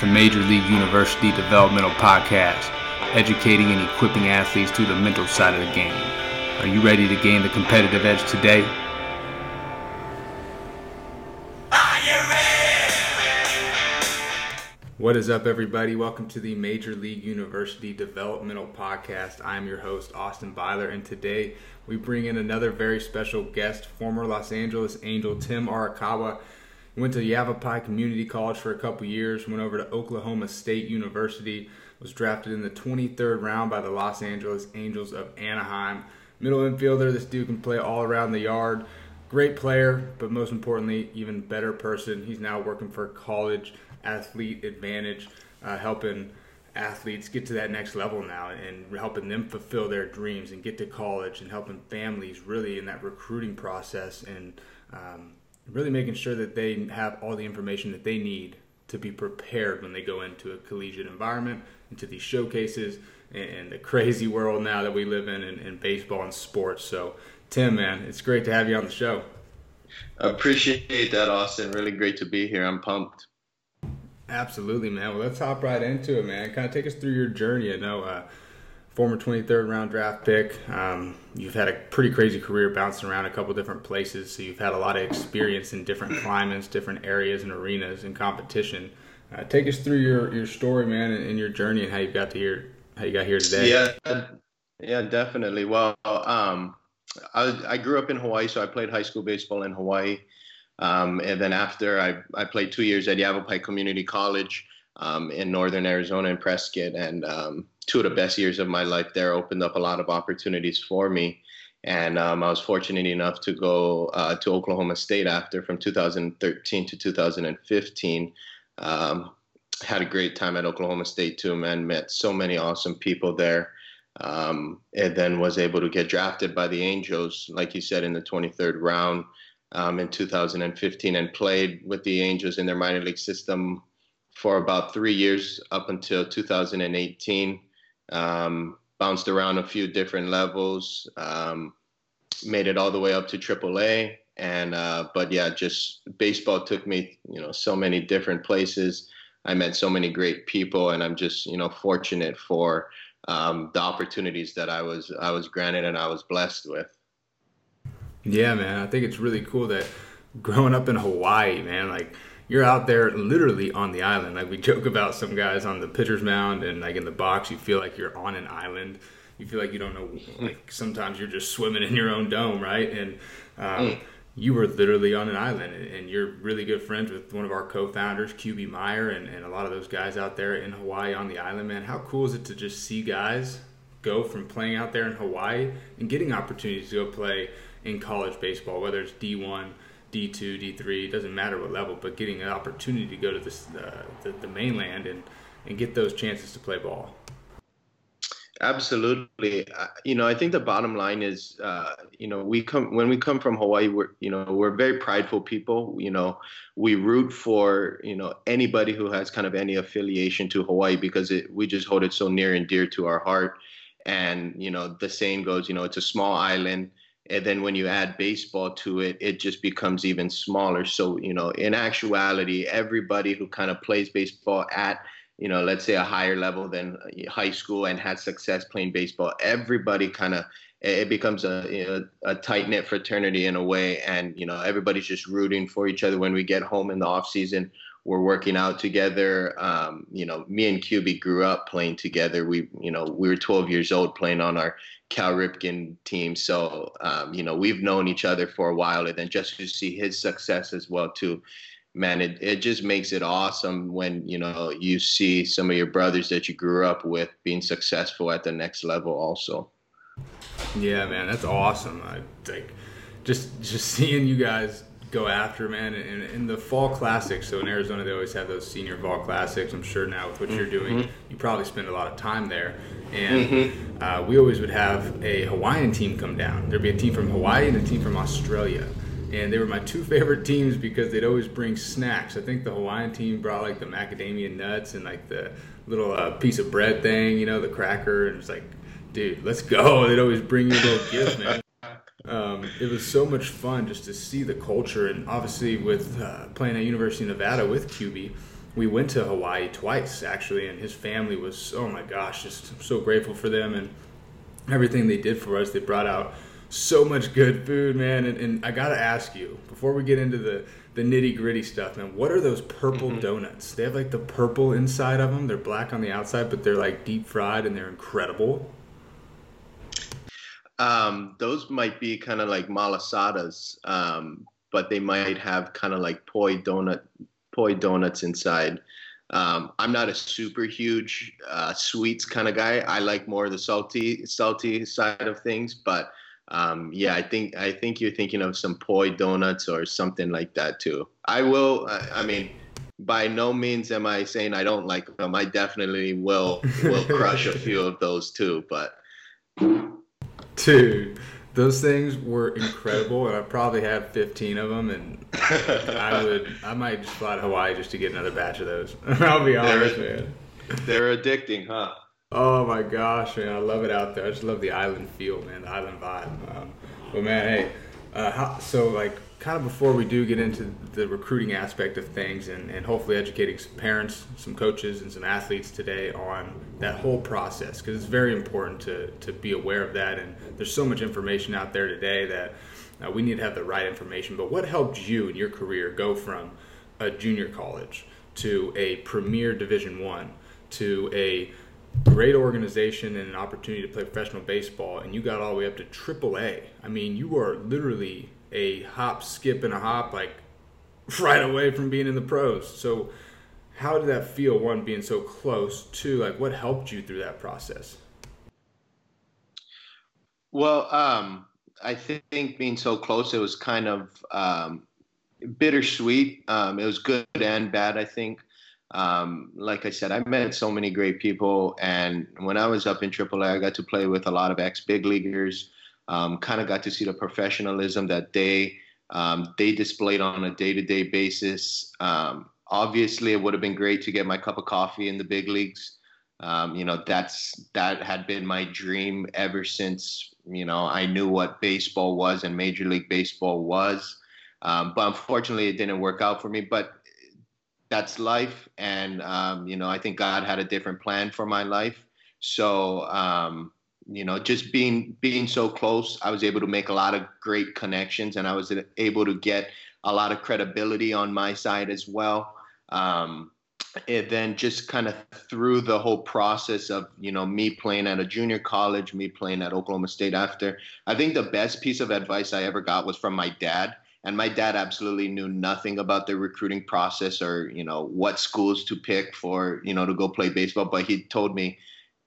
the Major League University Developmental Podcast, educating and equipping athletes to the mental side of the game. Are you ready to gain the competitive edge today? What is up, everybody? Welcome to the Major League University Developmental Podcast. I'm your host, Austin Byler, and today we bring in another very special guest, former Los Angeles Angel Tim Arakawa. Went to Yavapai Community College for a couple years, went over to Oklahoma State University, was drafted in the 23rd round by the Los Angeles Angels of Anaheim. Middle infielder, this dude can play all around the yard. Great player, but most importantly, even better person. He's now working for college athlete advantage, uh, helping athletes get to that next level now and helping them fulfill their dreams and get to college and helping families really in that recruiting process and um, really making sure that they have all the information that they need to be prepared when they go into a collegiate environment, into these showcases, and the crazy world now that we live in, in, in baseball and sports. So, Tim, man, it's great to have you on the show. Appreciate that, Austin. Really great to be here. I'm pumped. Absolutely, man. Well, let's hop right into it, man. Kind of take us through your journey. I know, uh, former 23rd round draft pick. Um, you've had a pretty crazy career bouncing around a couple different places, so you've had a lot of experience in different climates, different areas and arenas and competition. Uh, take us through your, your story, man, and, and, your journey and how you got to here, how you got here today. Yeah, yeah, definitely. Well, um, I, I grew up in Hawaii, so I played high school baseball in Hawaii. Um, and then after I, I played two years at Yavapai Community College um, in northern Arizona in Prescott, and um, two of the best years of my life there opened up a lot of opportunities for me. And um, I was fortunate enough to go uh, to Oklahoma State after from 2013 to 2015. Um, had a great time at Oklahoma State too, man. Met so many awesome people there. Um, and then was able to get drafted by the Angels, like you said, in the 23rd round um, in 2015 and played with the Angels in their minor league system for about three years up until 2018. Um, bounced around a few different levels, um, made it all the way up to AAA. And uh, but yeah, just baseball took me, you know, so many different places. I met so many great people, and I'm just, you know, fortunate for um, the opportunities that I was I was granted and I was blessed with. Yeah, man. I think it's really cool that growing up in Hawaii, man, like you're out there literally on the island. Like we joke about some guys on the pitcher's mound and like in the box, you feel like you're on an island. You feel like you don't know. Like sometimes you're just swimming in your own dome, right? And um, mm. you were literally on an island, and you're really good friends with one of our co-founders, QB Meyer, and, and a lot of those guys out there in Hawaii on the island. Man, how cool is it to just see guys go from playing out there in Hawaii and getting opportunities to go play in college baseball, whether it's D1, D2, D3, doesn't matter what level, but getting an opportunity to go to this, uh, the, the mainland and, and get those chances to play ball. Absolutely. You know, I think the bottom line is, uh, you know, we come when we come from Hawaii, we're, you know, we're very prideful people. You know, we root for, you know, anybody who has kind of any affiliation to Hawaii because it, we just hold it so near and dear to our heart. And, you know, the saying goes, you know, it's a small island and then when you add baseball to it it just becomes even smaller so you know in actuality everybody who kind of plays baseball at you know let's say a higher level than uh, high school and had success playing baseball everybody kind of it becomes a you know, a tight knit fraternity in a way, and you know everybody's just rooting for each other. When we get home in the off season, we're working out together. Um, you know, me and QB grew up playing together. We you know we were 12 years old playing on our Cal Ripken team. So, um, you know, we've known each other for a while. And then just to see his success as well, too, man, it, it just makes it awesome when, you know, you see some of your brothers that you grew up with being successful at the next level also. Yeah, man, that's awesome. I like just just seeing you guys go after, man. And in the fall classics, so in Arizona they always have those senior fall classics. I'm sure now with what you're doing, mm-hmm. you probably spend a lot of time there. And mm-hmm. uh, we always would have a Hawaiian team come down. There'd be a team from Hawaii and a team from Australia. And they were my two favorite teams because they'd always bring snacks. I think the Hawaiian team brought like the macadamia nuts and like the little uh, piece of bread thing, you know, the cracker. And it's like, dude, let's go. They'd always bring you a little gift, man um, it was so much fun just to see the culture, and obviously with uh, playing at University of Nevada with QB, we went to Hawaii twice actually, and his family was oh my gosh, just so grateful for them and everything they did for us. They brought out so much good food, man. And, and I gotta ask you before we get into the the nitty gritty stuff, man. What are those purple mm-hmm. donuts? They have like the purple inside of them. They're black on the outside, but they're like deep fried and they're incredible. Um, those might be kind of like malasadas, um, but they might have kind of like poi donut, poi donuts inside. Um, I'm not a super huge uh, sweets kind of guy. I like more the salty, salty side of things. But um, yeah, I think I think you're thinking of some poi donuts or something like that too. I will. I mean, by no means am I saying I don't like them. I definitely will will crush a few of those too. But dude, those things were incredible, and I probably had 15 of them, and I would, I might just fly to Hawaii just to get another batch of those. I'll be honest, they're, man. They're addicting, huh? Oh my gosh, man, I love it out there. I just love the island feel, man, the island vibe. Um, but man, hey, uh, how, so like kind of before we do get into the recruiting aspect of things and, and hopefully educating some parents, some coaches, and some athletes today on that whole process because it's very important to, to be aware of that. And there's so much information out there today that uh, we need to have the right information. But what helped you in your career go from a junior college to a premier Division One to a great organization and an opportunity to play professional baseball, and you got all the way up to AAA? I mean, you are literally a hop, skip, and a hop like right away from being in the pros. So, how did that feel? One being so close. Two, like what helped you through that process? Well, um, I think being so close, it was kind of um, bittersweet. Um, it was good and bad. I think. Um, like I said, I met so many great people, and when I was up in AAA, I got to play with a lot of ex big leaguers um, kind of got to see the professionalism that they um, they displayed on a day-to-day basis. Um, obviously, it would have been great to get my cup of coffee in the big leagues. Um, you know, that's that had been my dream ever since you know I knew what baseball was and Major League Baseball was. Um, but unfortunately, it didn't work out for me. But that's life, and um, you know, I think God had a different plan for my life. So you know just being being so close i was able to make a lot of great connections and i was able to get a lot of credibility on my side as well. Um, and then just kind of through the whole process of you know me playing at a junior college me playing at oklahoma state after i think the best piece of advice i ever got was from my dad. And my dad absolutely knew nothing about the recruiting process or you know what schools to pick for you know to go play baseball but he told me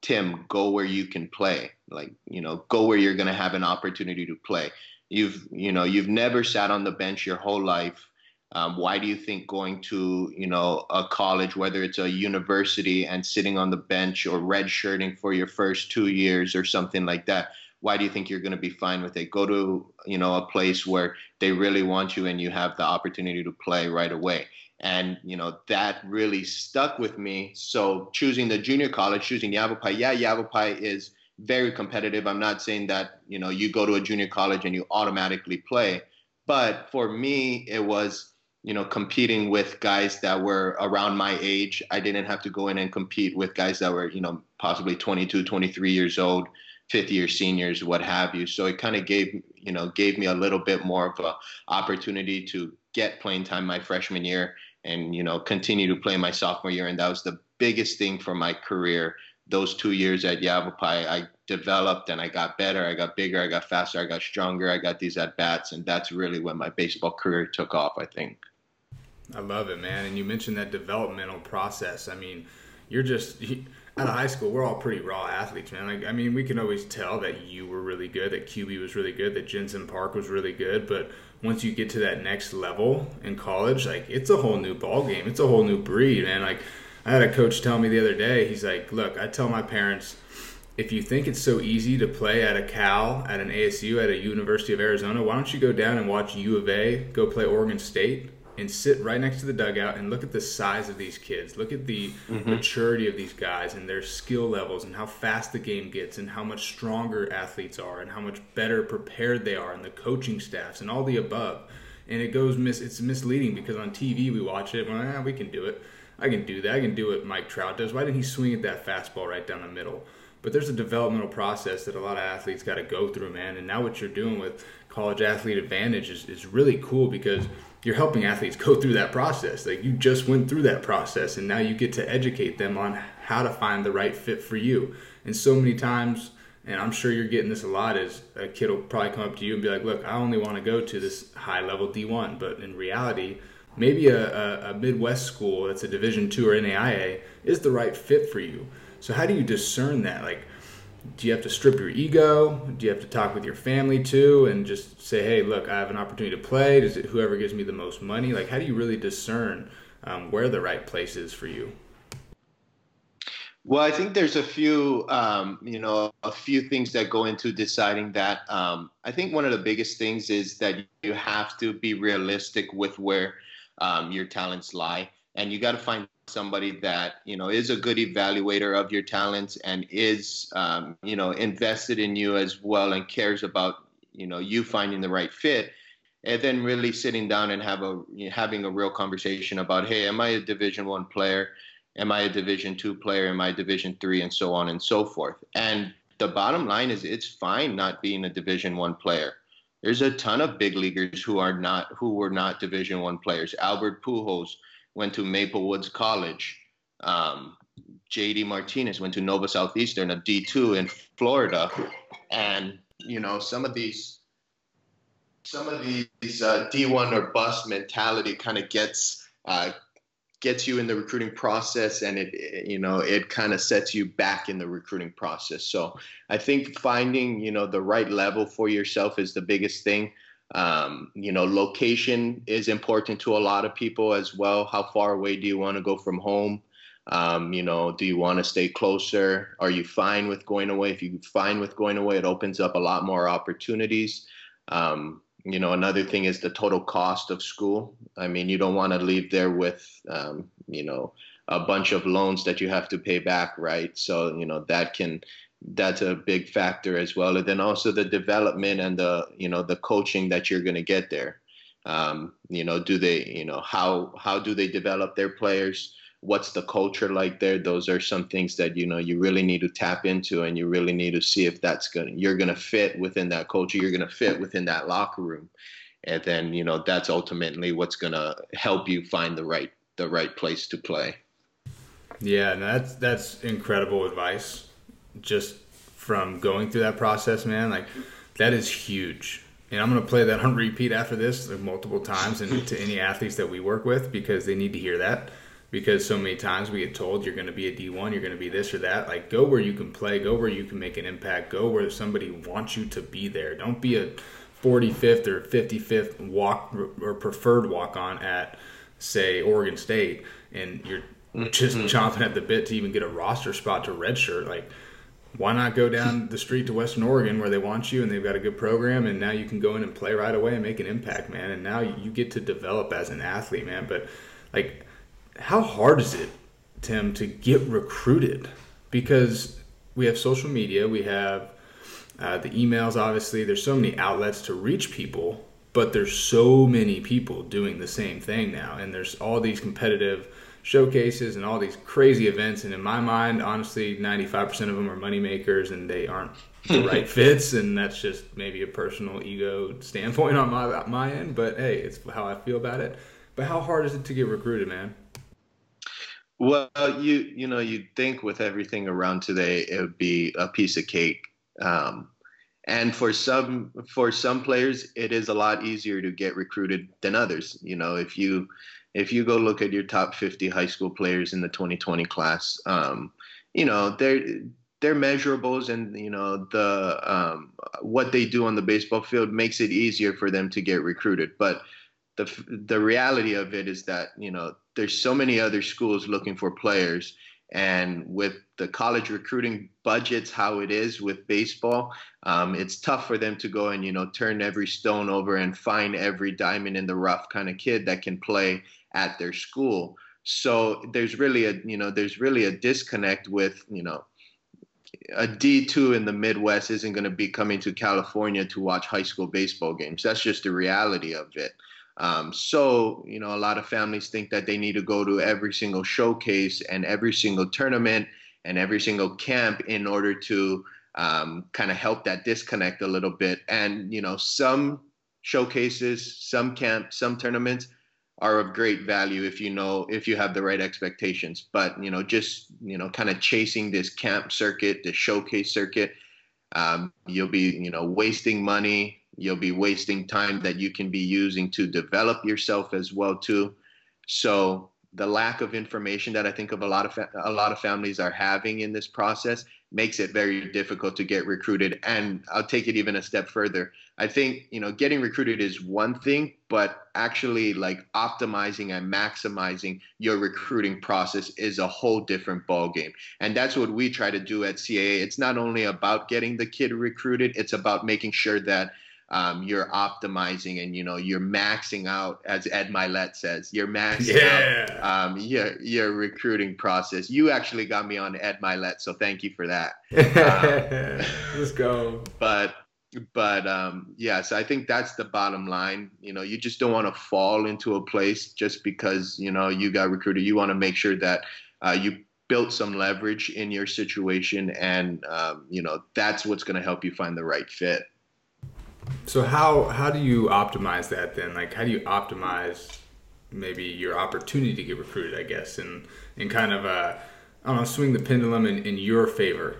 Tim, go where you can play. Like, you know, go where you're going to have an opportunity to play. You've, you know, you've never sat on the bench your whole life. Um, why do you think going to, you know, a college, whether it's a university, and sitting on the bench or redshirting for your first two years or something like that? Why do you think you're going to be fine with it? Go to, you know, a place where they really want you and you have the opportunity to play right away and you know that really stuck with me. So choosing the junior college choosing yavapai yeah yavapai is very competitive. I'm not saying that you know you go to a junior college and you automatically play. But for me it was you know competing with guys that were around my age. I didn't have to go in and compete with guys that were you know possibly 22 23 years old fifth year seniors what have you. So it kind of gave you know gave me a little bit more of a opportunity to get playing time my freshman year and you know continue to play my sophomore year and that was the biggest thing for my career. Those two years at yavapai i developed and i got better i got bigger i got faster i got stronger i got these at bats and that's really when my baseball career took off i think. I love it man and you mentioned that developmental process. I mean you're just out of high school, we're all pretty raw athletes, man. Like, I mean, we can always tell that you were really good, that QB was really good, that Jensen Park was really good. But once you get to that next level in college, like, it's a whole new ball game. It's a whole new breed, man. Like, I had a coach tell me the other day. He's like, "Look, I tell my parents." If you think it's so easy to play at a Cal, at an ASU, at a University of Arizona, why don't you go down and watch U of A go play Oregon State and sit right next to the dugout and look at the size of these kids. Look at the mm-hmm. maturity of these guys and their skill levels and how fast the game gets and how much stronger athletes are and how much better prepared they are and the coaching staffs and all the above. and it goes mis it's misleading because on TV we watch it, well, ah, we can do it. I can do that. I can do what Mike Trout does. Why didn't he swing at that fastball right down the middle? But there's a developmental process that a lot of athletes got to go through, man. And now what you're doing with College Athlete Advantage is, is really cool because you're helping athletes go through that process. Like you just went through that process, and now you get to educate them on how to find the right fit for you. And so many times, and I'm sure you're getting this a lot, is a kid will probably come up to you and be like, "Look, I only want to go to this high level D1," but in reality, maybe a, a, a Midwest school that's a Division two or NAIA is the right fit for you. So how do you discern that? Like, do you have to strip your ego? Do you have to talk with your family too, and just say, "Hey, look, I have an opportunity to play. Does it whoever gives me the most money?" Like, how do you really discern um, where the right place is for you? Well, I think there's a few, um, you know, a few things that go into deciding that. Um, I think one of the biggest things is that you have to be realistic with where um, your talents lie, and you got to find somebody that you know is a good evaluator of your talents and is, um, you know, invested in you as well and cares about, you know, you finding the right fit and then really sitting down and have a having a real conversation about hey am i a division one player am I a Division two player? Am I Division three, and so on and so forth. And the bottom line is, it's fine not being a Division one player. There's a ton of big leaguers who are not who were not Division one players. Albert Pujols went to Maple Woods College. Um, JD Martinez went to Nova Southeastern, a D2 in Florida, and you know some of these some of these uh, D1 or bust mentality kind of gets uh, gets you in the recruiting process and it you know it kind of sets you back in the recruiting process. So i think finding you know the right level for yourself is the biggest thing um, you know location is important to a lot of people as well. How far away do you want to go from home? Um, you know do you want to stay closer? Are you fine with going away? If you're fine with going away it opens up a lot more opportunities. Um, you know another thing is the total cost of school. I mean you don't want to leave there with um, you know a bunch of loans that you have to pay back right? So you know that can that's a big factor as well. And then also the development and the you know the coaching that you're going to get there. Um, you know do they you know how how do they develop their players? What's the culture like there? Those are some things that you know you really need to tap into and you really need to see if that's going you're going to fit within that culture you're going to fit within that locker room. And then you know that's ultimately what's going to help you find the right the right place to play. Yeah that's that's incredible advice just from going through that process man like that is huge and I'm going to play that on repeat after this like, multiple times and to any athletes that we work with because they need to hear that because so many times we get told you're going to be a D1, you're going to be this or that. Like, go where you can play, go where you can make an impact, go where somebody wants you to be there. Don't be a 45th or 55th walk or preferred walk on at, say, Oregon State, and you're just mm-hmm. chomping at the bit to even get a roster spot to redshirt. Like, why not go down the street to Western Oregon where they want you and they've got a good program and now you can go in and play right away and make an impact, man. And now you get to develop as an athlete, man. But like how hard is it, Tim, to get recruited? Because we have social media, we have uh, the emails, obviously, there's so many outlets to reach people, but there's so many people doing the same thing now. And there's all these competitive showcases and all these crazy events. And in my mind, honestly, 95% of them are moneymakers and they aren't the right fits. And that's just maybe a personal ego standpoint on my, my end. But hey, it's how I feel about it. But how hard is it to get recruited, man? Well, you you know you'd think with everything around today it would be a piece of cake, um, and for some for some players it is a lot easier to get recruited than others. You know, if you if you go look at your top 50 high school players in the 2020 class, um, you know they're they're measurables, and you know the um, what they do on the baseball field makes it easier for them to get recruited, but the the reality of it is that you know there's so many other schools looking for players. And with the college recruiting budgets how it is with baseball um, it's tough for them to go and you know turn every stone over and find every diamond in the rough kind of kid that can play at their school so there's really a you know there's really a disconnect with you know a D2 in the Midwest isn't going to be coming to California to watch high school baseball games. That's just the reality of it. Um, so, you know, a lot of families think that they need to go to every single showcase and every single tournament and every single camp in order to um, kind of help that disconnect a little bit. And, you know, some showcases, some camps, some tournaments are of great value if you know if you have the right expectations. But you know just you know kind of chasing this camp circuit this showcase circuit um, you'll be you know wasting money. You'll be wasting time that you can be using to develop yourself as well too. So the lack of information that i think of a lot of fa- a lot of families are having in this process makes it very difficult to get recruited. And i'll take it even a step further i think you know getting recruited is one thing but actually like optimizing and maximizing your recruiting process is a whole different ballgame. and that's what we try to do at caa it's not only about getting the kid recruited it's about making sure that um, you're optimizing and you know you're maxing out as Ed Mylett says you're maxing yeah. out um, your, your recruiting process you actually got me on Ed Mylett so thank you for that um, let's go but but um, yeah so i think that's the bottom line you know you just don't want to fall into a place just because you know you got recruited you want to make sure that uh, you built some leverage in your situation and um, you know that's what's going to help you find the right fit so how how do you optimize that then? Like how do you optimize maybe your opportunity to get recruited, I guess, and and kind of uh I don't know, swing the pendulum in, in your favor?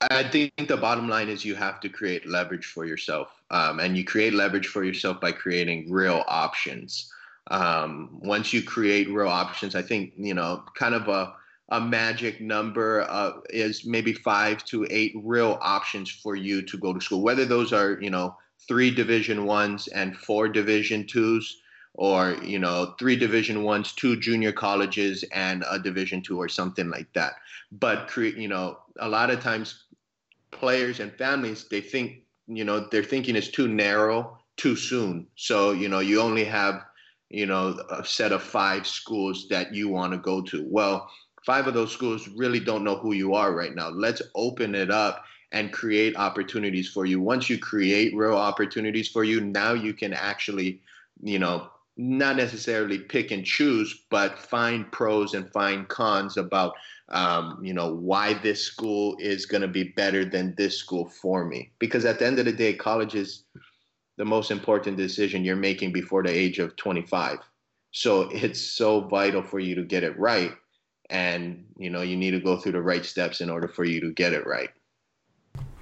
I think the bottom line is you have to create leverage for yourself. Um, and you create leverage for yourself by creating real options. Um, once you create real options, I think, you know, kind of a a magic number uh, is maybe five to eight real options for you to go to school. Whether those are you know three Division ones and four Division twos, or you know three Division ones, two junior colleges, and a Division two, or something like that. But create you know a lot of times players and families they think you know their thinking is too narrow too soon. So you know you only have you know a set of five schools that you want to go to. Well five of those schools really don't know who you are right now. Let's open it up and create opportunities for you. Once you create real opportunities for you, now you can actually, you know, not necessarily pick and choose, but find pros and find cons about, um, you know, why this school is going to be better than this school for me. Because at the end of the day, college is the most important decision you're making before the age of 25. So it's so vital for you to get it right and you know you need to go through the right steps in order for you to get it right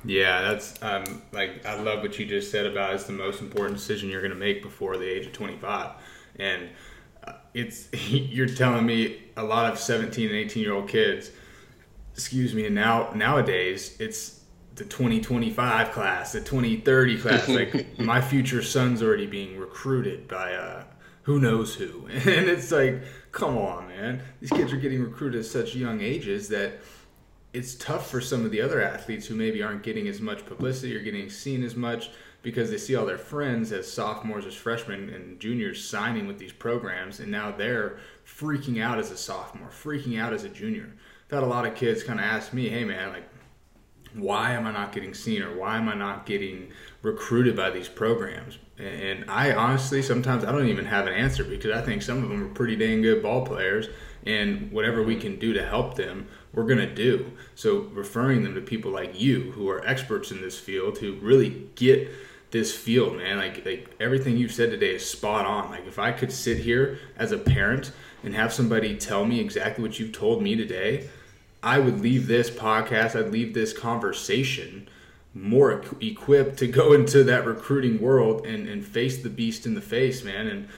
yeah that's um, like i love what you just said about it's the most important decision you're going to make before the age of 25 and it's you're telling me a lot of 17 and 18 year old kids excuse me and now nowadays it's the 2025 class the 2030 class like my future son's already being recruited by uh, who knows who and it's like come on, man. These kids are getting recruited at such young ages that it's tough for some of the other athletes who maybe aren't getting as much publicity or getting seen as much because they see all their friends as sophomores, as freshmen, and juniors signing with these programs, and now they're freaking out as a sophomore, freaking out as a junior. I've had a lot of kids kind of ask me, hey, man, like, why am I not getting seen or why am I not getting recruited by these programs? And I honestly sometimes I don't even have an answer because I think some of them are pretty dang good ball players, and whatever we can do to help them, we're gonna do. So referring them to people like you who are experts in this field who really get this field, man. Like like everything you've said today is spot on. Like if I could sit here as a parent and have somebody tell me exactly what you've told me today, I would leave this podcast, I'd leave this conversation more equipped to go into that recruiting world and, and face the beast in the face, man. And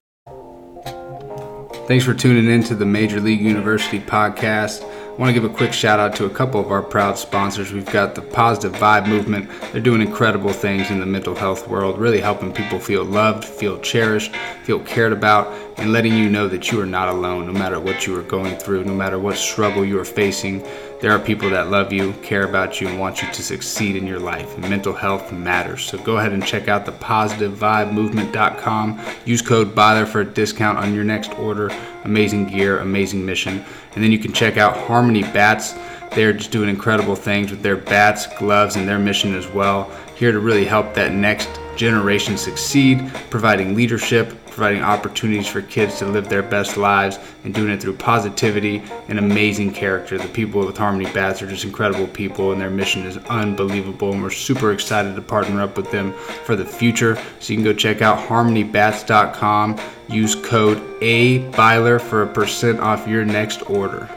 thanks for tuning in to the Major League University podcast. I want to give a quick shout out to a couple of our proud sponsors. We've got the Positive Vibe Movement. They're doing incredible things in the mental health world, really helping people feel loved, feel cherished, feel cared about, and letting you know that you are not alone no matter what you are going through, no matter what struggle you are facing. There are people that love you, care about you, and want you to succeed in your life. Mental health matters. So go ahead and check out the positivevibemovement.com. Use code BYLER for a discount on your next order. Amazing gear, amazing mission. And then you can check out Harmony Bats. They're just doing incredible things with their bats, gloves, and their mission as well. Here to really help that next generation succeed, providing leadership, providing opportunities for kids to live their best lives, and doing it through positivity and amazing character. The people with Harmony Bats are just incredible people, and their mission is unbelievable. And we're super excited to partner up with them for the future. So you can go check out harmonybats.com. Use code A Byler for a percent off your next order.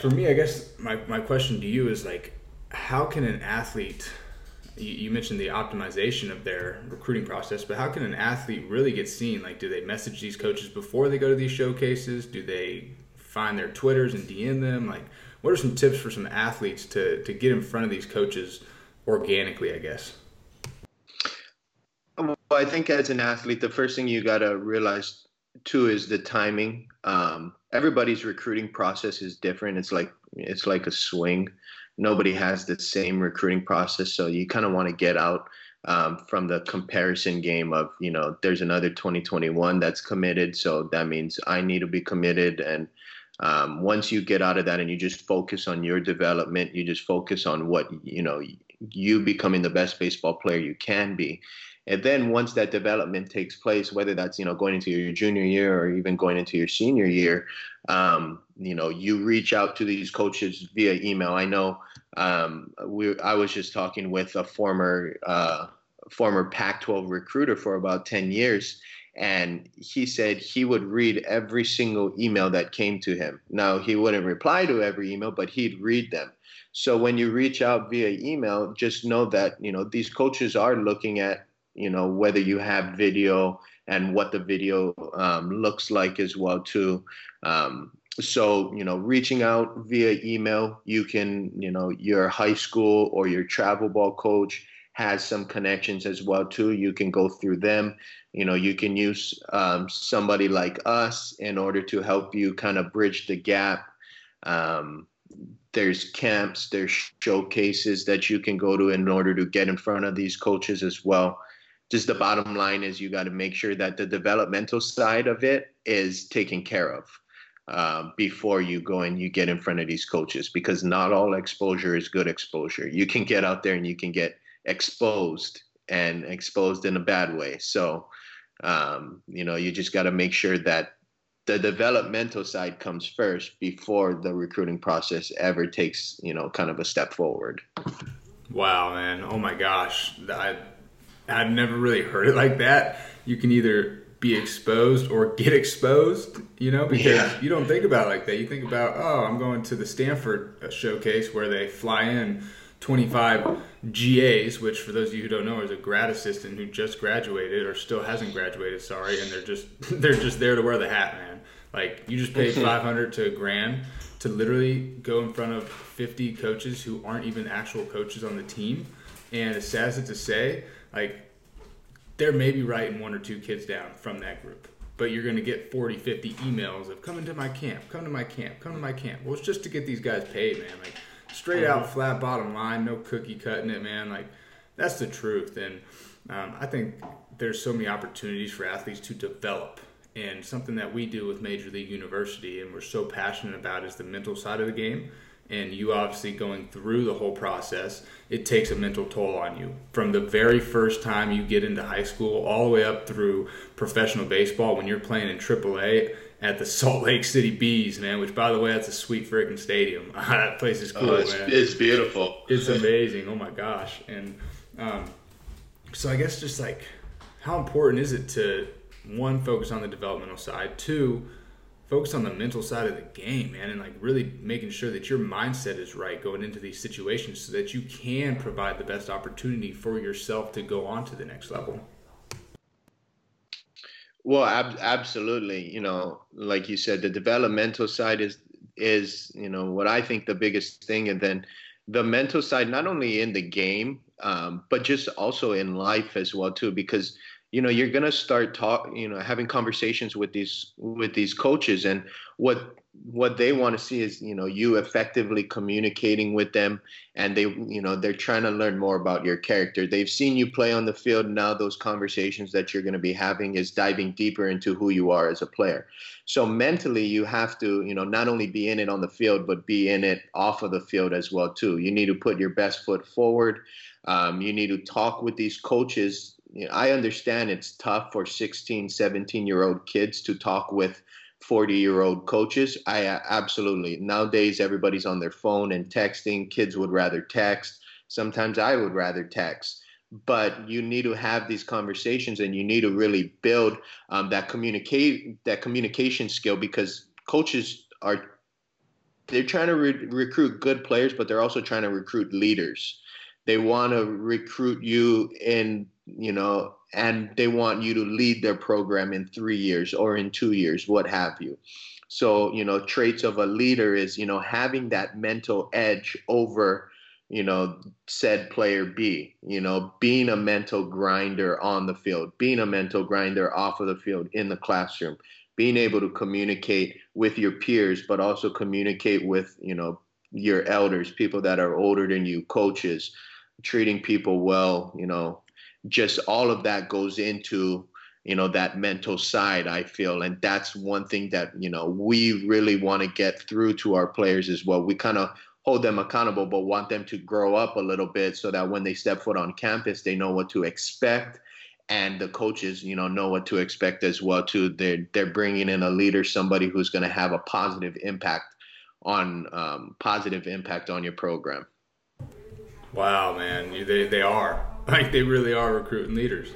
For me, I guess my, my question to you is like, how can an athlete you, mentioned the optimization of their recruiting process, but how can an athlete really get seen? Like, do they message these coaches before they go to these showcases? Do they find their Twitters and DM them? Like, what are some tips for some athletes to, to get in front of these coaches organically, I guess? Well, I think as an athlete, the first thing you got to realize too is the timing. Um, everybody's recruiting process is different. It's like it's like a swing nobody has the same recruiting process. So you kind of want to get out um, from the comparison game of, you know, there's another 2021 that's committed. So that means I need to be committed. And um, once you get out of that and you just focus on your development, you just focus on what, you know, you becoming the best baseball player you can be. And then once that development takes place, whether that's you know going into your junior year or even going into your senior year, um, you know you reach out to these coaches via email. I know um, we I was just talking with a former uh, former Pac-12 recruiter for about 10 years, and he said he would read every single email that came to him. Now he wouldn't reply to every email, but he'd read them. So when you reach out via email, just know that you know these coaches are looking at you know whether you have video and what the video um, looks like as well too. Um, so you know reaching out via email you can you know your high school or your travel ball coach has some connections as well too. You can go through them. You know you can use um, somebody like us in order to help you kind of bridge the gap. Um, there's camps there's showcases that you can go to in order to get in front of these coaches as well just the bottom line is you got to make sure that the developmental side of it is taken care of um, before you go and you get in front of these coaches because not all exposure is good exposure. You can get out there and you can get exposed and exposed in a bad way. So, um, you know, you just got to make sure that the developmental side comes first before the recruiting process ever takes, you know, kind of a step forward. Wow, man. Oh my gosh. I, I've never really heard it like that. You can either be exposed or get exposed, you know, because yeah. you don't think about it like that. You think about, oh, I'm going to the Stanford uh, showcase where they fly in 25 GAs, which for those of you who don't know is a grad assistant who just graduated or still hasn't graduated, sorry, and they're just they're just there to wear the hat, man. Like you just paid 500 to a grand to literally go in front of 50 coaches who aren't even actual coaches on the team. And as sad as it to say, like they're maybe writing one or two kids down from that group. But you're going to get 40, 50 emails of come to my camp, come to my camp, come to my camp. Well, it's just to get these guys paid, man. Like straight out, mm-hmm. flat bottom line, no cookie cutting it, man. Like that's the truth. And um, I think there's so many opportunities for athletes to develop. And something that we do with Major League University and we're so passionate about is the mental side of the game and you obviously going through the whole process, it takes a mental toll on you. From the very first time you get into high school, all the way up through professional baseball, when you're playing in AAA at the Salt Lake City Bees, man, which by the way, that's a sweet freaking stadium. that place is cool, oh, it's, man. It's beautiful. It's amazing. Oh my gosh. And um, so I guess just like, how important is it to, one, focus on the developmental side, two, focus on the mental side of the game, man, and like really making sure that your mindset is right going into these situations so that you can provide the best opportunity for yourself to go on to the next level. Well, ab- absolutely. You know, like you said, the developmental side is is you know what I think the biggest thing, and then the mental side, not only in the game, um, but just also in life as well too, because you know you're going to start talk you know having conversations with these with these coaches and what what they want to see is you know you effectively communicating with them and they you know they're trying to learn more about your character. They've seen you play on the field. Now those conversations that you're going to be having is diving deeper into who you are as a player. So mentally you have to you know not only be in it on the field but be in it off of the field as well too. You need to put your best foot forward. Um, you need to talk with these coaches. You know, I understand it's tough for 16, 17 year old kids to talk with 40 year old coaches. I uh, absolutely. Nowadays, everybody's on their phone and texting. Kids would rather text. Sometimes I would rather text. But you need to have these conversations, and you need to really build um, that communicate that communication skill because coaches are they're trying to re- recruit good players, but they're also trying to recruit leaders. They want to recruit you in you know and they want you to lead their program in three years or in two years, what have you. So, you know, traits of a leader is, you know, having that mental edge over, you know, said player B, you know, being a mental grinder on the field, being a mental grinder off of the field in the classroom, being able to communicate with your peers, but also communicate with, you know, your elders, people that are older than you, coaches, treating people well, you know, just all of that goes into you know that mental side i feel. And that's one thing that you know we really want to get through to our players as well. We kind of hold them accountable but want them to grow up a little bit so that when they step foot on campus they know what to expect. And the coaches you know know what to expect as well too. They're they're bringing in a leader somebody who's going to have a positive impact on um, positive impact on your program wow man they, they are like they really are recruiting leaders.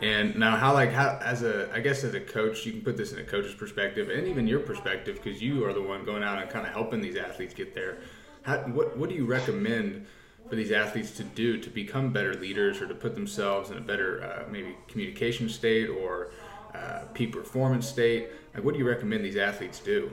And now, how like how as a I guess as a coach, you can put this in a coach's perspective and even your perspective because you are the one going out and kind of helping these athletes get there. How, what what do you recommend for these athletes to do to become better leaders or to put themselves in a better uh, maybe communication state or uh, peak performance state? Like, what do you recommend these athletes do?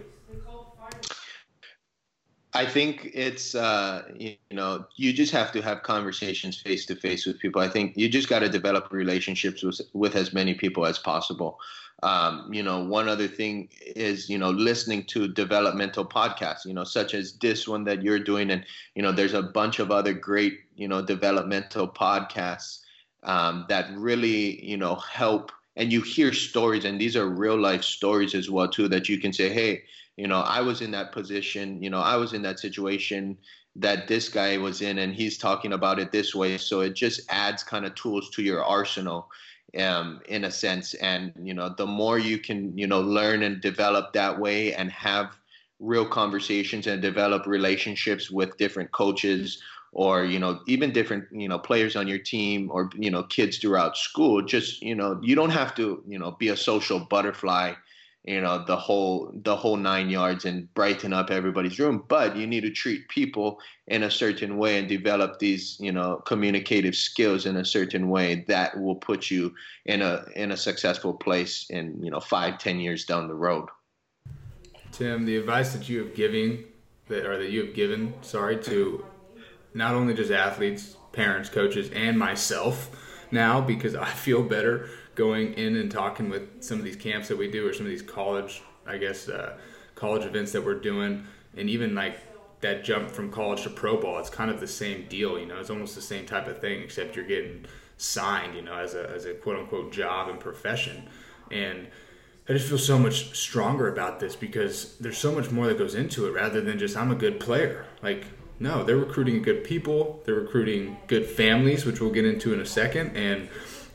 I think it's uh, you know you just have to have conversations face to face with people. I think you just got to develop relationships with with as many people as possible. Um, you know, one other thing is you know listening to developmental podcasts. You know, such as this one that you're doing, and you know, there's a bunch of other great you know developmental podcasts um, that really you know help. And you hear stories, and these are real life stories as well too. That you can say, hey you know i was in that position you know i was in that situation that this guy was in and he's talking about it this way. So it just adds kind of tools to your arsenal um, in a sense. And you know the more you can you know learn and develop that way and have real conversations and develop relationships with different coaches or you know even different you know players on your team or you know kids throughout school just you know you don't have to you know be a social butterfly you know the whole the whole nine yards and brighten up everybody's room. But you need to treat people in a certain way and develop these you know communicative skills in a certain way that will put you in a in a successful place in you know five ten years down the road. Tim the advice that you have giving that or that you have given sorry to not only just athletes parents coaches and myself now because i feel better going in and talking with some of these camps that we do or some of these college, I guess, uh, college events that we're doing, and even like that jump from college to pro ball, it's kind of the same deal. You know, it's almost the same type of thing, except you're getting signed, you know, as a, as a quote unquote job and profession. And I just feel so much stronger about this because there's so much more that goes into it rather than just I'm a good player. Like, no, they're recruiting good people, they're recruiting good families, which we'll get into in a second. And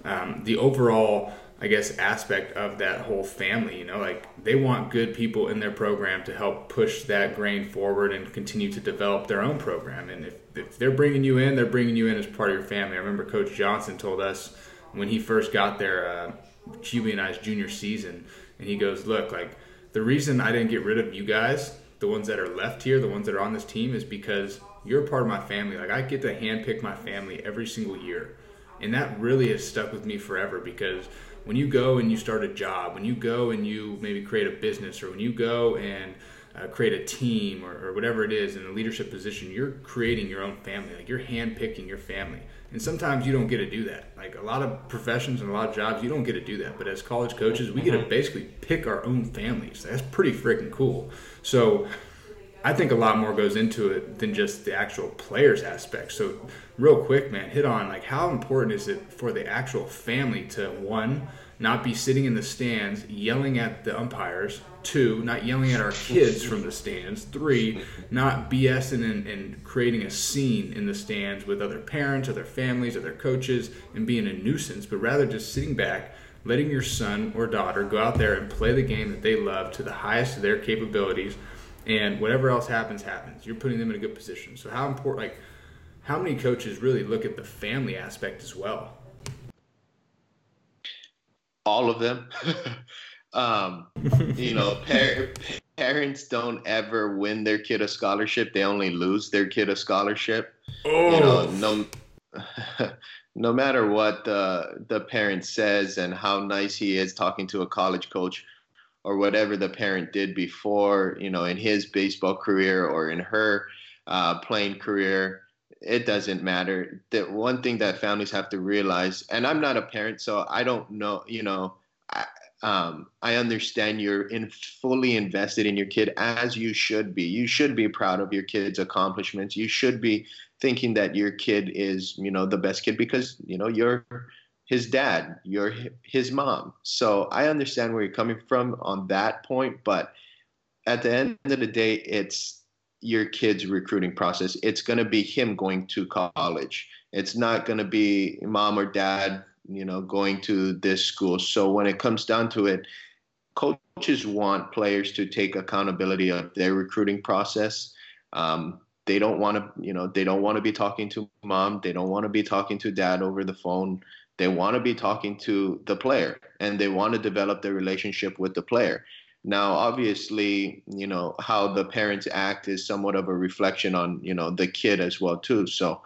um, the overall I guess aspect of that whole family. You know, like they want good people in their program to help push that grain forward and continue to develop their own program. And if, if they're bringing you in, they're bringing you in as part of your family. I remember Coach Johnson told us when he first got there, uh, QB and I's junior season, and he goes, "Look, like the reason I didn't get rid of you guys, the ones that are left here, the ones that are on this team, is because you're part of my family. Like I get to handpick my family every single year." And that really has stuck with me forever because when you go and you start a job, when you go and you maybe create a business, or when you go and uh, create a team or, or, whatever it is in a leadership position, you're creating your own family. Like you're handpicking your family. And sometimes you don't get to do that. Like a lot of professions and a lot of jobs, you don't get to do that. But as college coaches, we get to mm-hmm. basically pick our own families. That's pretty freaking cool. So I think a lot more goes into it than just the actual players aspect. So, real quick, man, hit on like how important is it for the actual family to one not be sitting in the stands yelling at the umpires. Two, not yelling at our kids from the stands. Three, not BSing and, and creating a scene in the stands with other parents or their families or their coaches and being a nuisance, but rather just sitting back, letting your son or daughter go out there and play the game that they love to the highest of their capabilities, and whatever else happens, happens. You're putting them in a good position. So how important, like, how many coaches really look at the family aspect as well? all of them. um, you know, par- parents don't ever win their kid a scholarship; they only lose their kid a scholarship. Oh. You know, oh. no, no matter what the the parent says and how nice he is talking to a college coach or whatever the parent did before, you know, in his baseball career or in her uh, playing career it doesn't matter. The one thing that families have to realize, and I'm not a parent, so I don't know, you know, I, um, I understand you're in fully invested in your kid as you should be. You should be proud of your kid's accomplishments. You should be thinking that your kid is, you know, the best kid because, you know, you're his dad, you're his mom. So I understand where you're coming from on that point, but at the end of the day, it's your kid's recruiting process. It's going to be him going to college. It's not going to be mom or dad, you know, going to this school. So when it comes down to it, coaches want players to take accountability of their recruiting process. Um, they don't want to, you know, they don't want to be talking to mom. They don't want to be talking to dad over the phone. They want to be talking to the player and they want to develop their relationship with the player. Now, obviously, you know, how the parents act is somewhat of a reflection on, you know, the kid as well, too. So,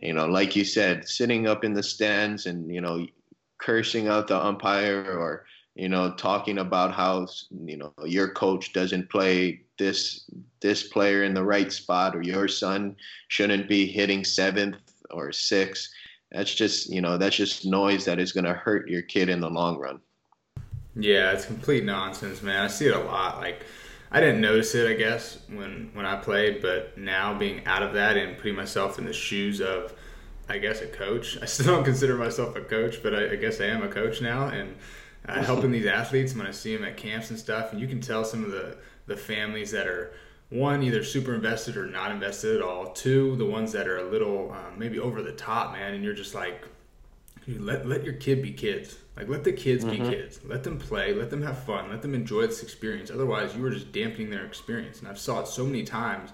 you know, like you said, sitting up in the stands and, you know, cursing out the umpire or, you know, talking about how, you know, your coach doesn't play this this player in the right spot or your son shouldn't be hitting seventh or sixth. That's just, you know, that's just noise that is going to hurt your kid in the long run. Yeah, it's complete nonsense, man. I see it a lot. Like, I didn't notice it, I guess, when when I played, but now being out of that and putting myself in the shoes of, I guess, a coach. I still don't consider myself a coach, but I, I guess I am a coach now, and uh, helping these athletes when I see them at camps and stuff. And you can tell some of the the families that are one either super invested or not invested at all. Two, the ones that are a little um, maybe over the top, man, and you're just like let let your kid be kids. Like let the kids mm-hmm. be kids. Let them play. Let them have fun. Let them enjoy this experience. Otherwise, you are just dampening their experience. And I've saw it so many times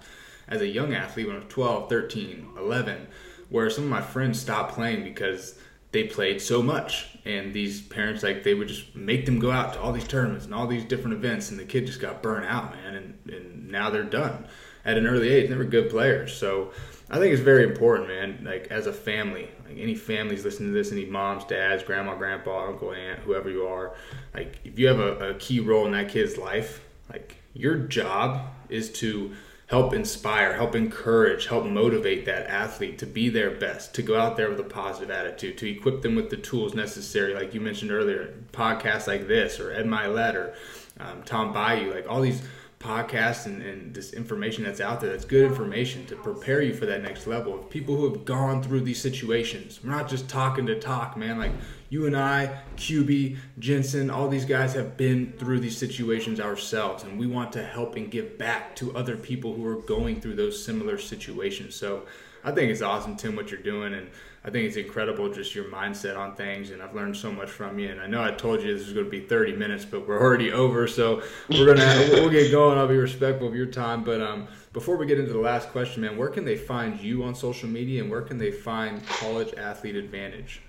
as a young athlete when I was 12, 13, 11, where some of my friends stopped playing because they played so much and these parents like they would just make them go out to all these tournaments and all these different events and the kid just got burnt out man and, and now they're done at an early age they were good players so I think it's very important, man. Like as a family, like any families listening to this, any moms, dads, grandma, grandpa, uncle, aunt, whoever you are, like if you have a, a key role in that kid's life, like your job is to help inspire, help encourage, help motivate that athlete to be their best, to go out there with a positive attitude, to equip them with the tools necessary, like you mentioned earlier, podcasts like this or Ed Mylett or um, Tom Bilyeu, like all these podcasts and, and this information that's out there that's good information to prepare you for that next level of people who have gone through these situations. We're not just talking to talk, man. Like you and I, QB, Jensen, all these guys have been through these situations ourselves, and we want to help and give back to other people who are going through those similar situations. So I think it's awesome, Tim, what you're doing, and I think it's incredible just your mindset on things, and I've learned so much from you. And I know I told you this was going to be 30 minutes, but we're already over, so we're gonna we'll get going. I'll be respectful of your time, but um, before we get into the last question, man, where can they find you on social media, and where can they find College Athlete Advantage?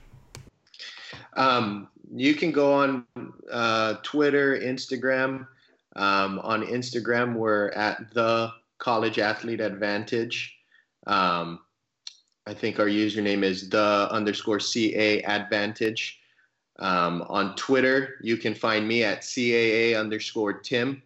Um, you can go on uh, Twitter, Instagram. Um, on Instagram, we're at the College Athlete Advantage. Um, I think our username is the underscore CA advantage. Um, on Twitter, you can find me at CAA underscore Tim.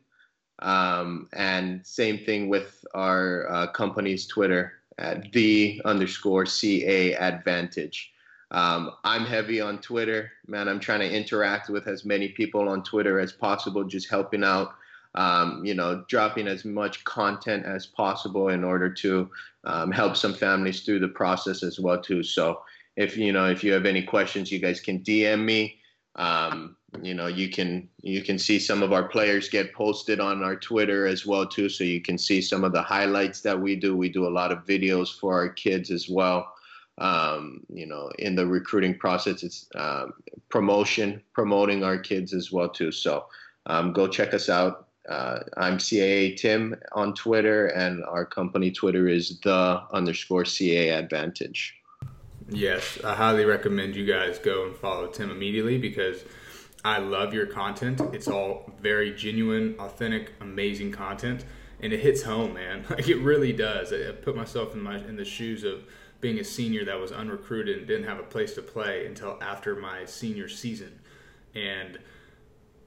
Um, and same thing with our uh, company's Twitter at the underscore CA advantage. Um, I'm heavy on Twitter, man. I'm trying to interact with as many people on Twitter as possible, just helping out um, you know, dropping as much content as possible in order to um, help some families through the process as well too. So if you know if you have any questions, you guys can DM me. Um, you know you can you can see some of our players get posted on our twitter as well too so you can see some of the highlights that we do we do a lot of videos for our kids as well um, you know in the recruiting process it's um, promotion promoting our kids as well too so um, go check us out uh, i'm caa tim on twitter and our company twitter is the underscore ca advantage yes i highly recommend you guys go and follow tim immediately because I love your content. It's all very genuine, authentic, amazing content, and it hits home, man. Like it really does. I put myself in my in the shoes of being a senior that was unrecruited and didn't have a place to play until after my senior season, and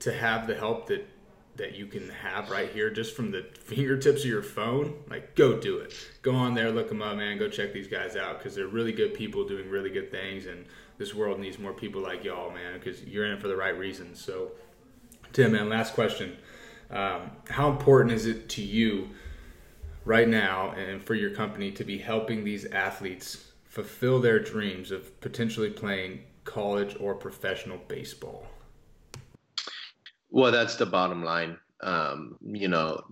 to have the help that that you can have right here just from the fingertips of your phone like go do it go on there look them up man go check these guys out because they're really good people doing really good things and this world needs more people like y'all, man, because you're in it for the right reasons. So, Tim, man, last question. Um, how important is it to you right now and for your company to be helping these athletes fulfill their dreams of potentially playing college or professional baseball? Well, that's the bottom line. Um, you know,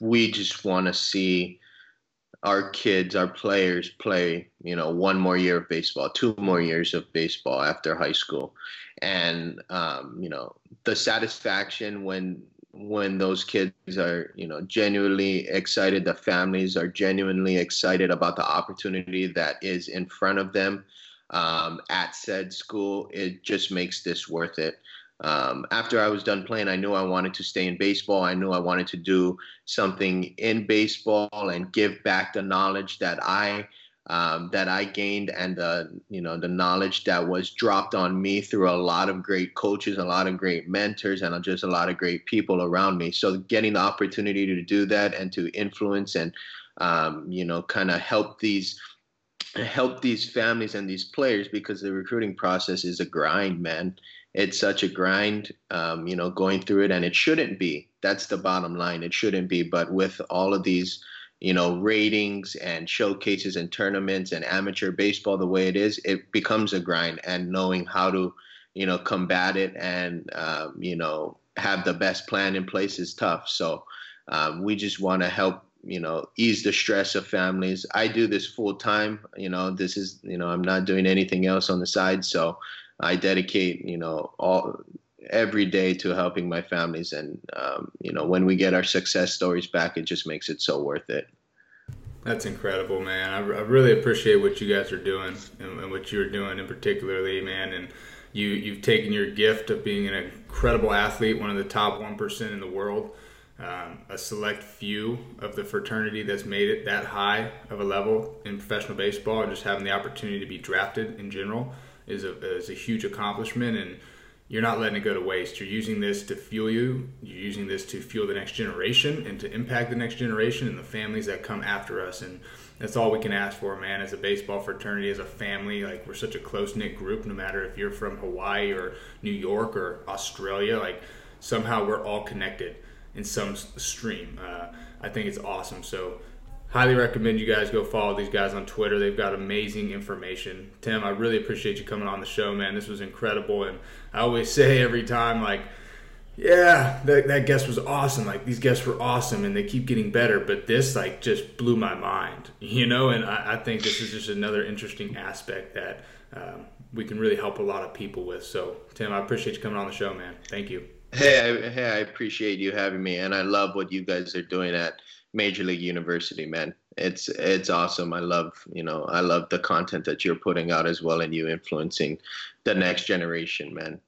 we just want to see our kids, our players play, you know, one more year of baseball, two more years of baseball after high school, and um, you know, the satisfaction when when those kids are, you know, genuinely excited, the families are genuinely excited about the opportunity that is in front of them um, at said school, it just makes this worth it um, after I was done playing, I knew I wanted to stay in baseball. I knew I wanted to do something in baseball and give back the knowledge that I um, that I gained and the you know the knowledge that was dropped on me through a lot of great coaches, a lot of great mentors, and just a lot of great people around me. So getting the opportunity to do that and to influence and um, you know kind of help these help these families and these players because the recruiting process is a grind, man it's such a grind, um, you know, going through it, and it shouldn't be. That's the bottom line. It shouldn't be. But with all of these, you know, ratings and showcases and tournaments and amateur baseball the way it is, it becomes a grind. And knowing how to, you know, combat it and, um, you know, have the best plan in place is tough. So um, we just want to help you know ease the stress of families i do this full time you know this is you know i'm not doing anything else on the side so I dedicate, you know, all every day to helping my families. And, um, you know, when we get our success stories back, it just makes it so worth it. That's incredible, man. I, I really appreciate what you guys are doing and, and, what you're doing in particularly, man. And you, you've taken your gift of being an incredible athlete, one of the top 1% in the world, um, a select few of the fraternity that's made it that high of a level in professional baseball and just having the opportunity to be drafted in general is a, is a huge accomplishment and you're not letting it go to waste. You're using this to fuel you. You're using this to fuel the next generation and to impact the next generation and the families that come after us. And that's all we can ask for, man, as a baseball fraternity, as a family. Like, we're such a close knit group, no matter if you're from Hawaii or New York or Australia. Like, somehow we're all connected in some stream. Uh, I think it's awesome. So, highly recommend you guys go follow these guys on Twitter. They've got amazing information. Tim, I really appreciate you coming on the show, man. This was incredible. And I always say every time, like, yeah, that, that guest was awesome. Like, these guests were awesome and they keep getting better. But this, like, just blew my mind, you know? And I, I think this is just another interesting aspect that um, we can really help a lot of people with. So, Tim, I appreciate you coming on the show, man. Thank you. Hey, hey, I appreciate you having me. And I love what you guys are doing at Major League University, man. It's it's awesome. I love you know I love the content that you're putting out as well, and you influencing the next generation, man.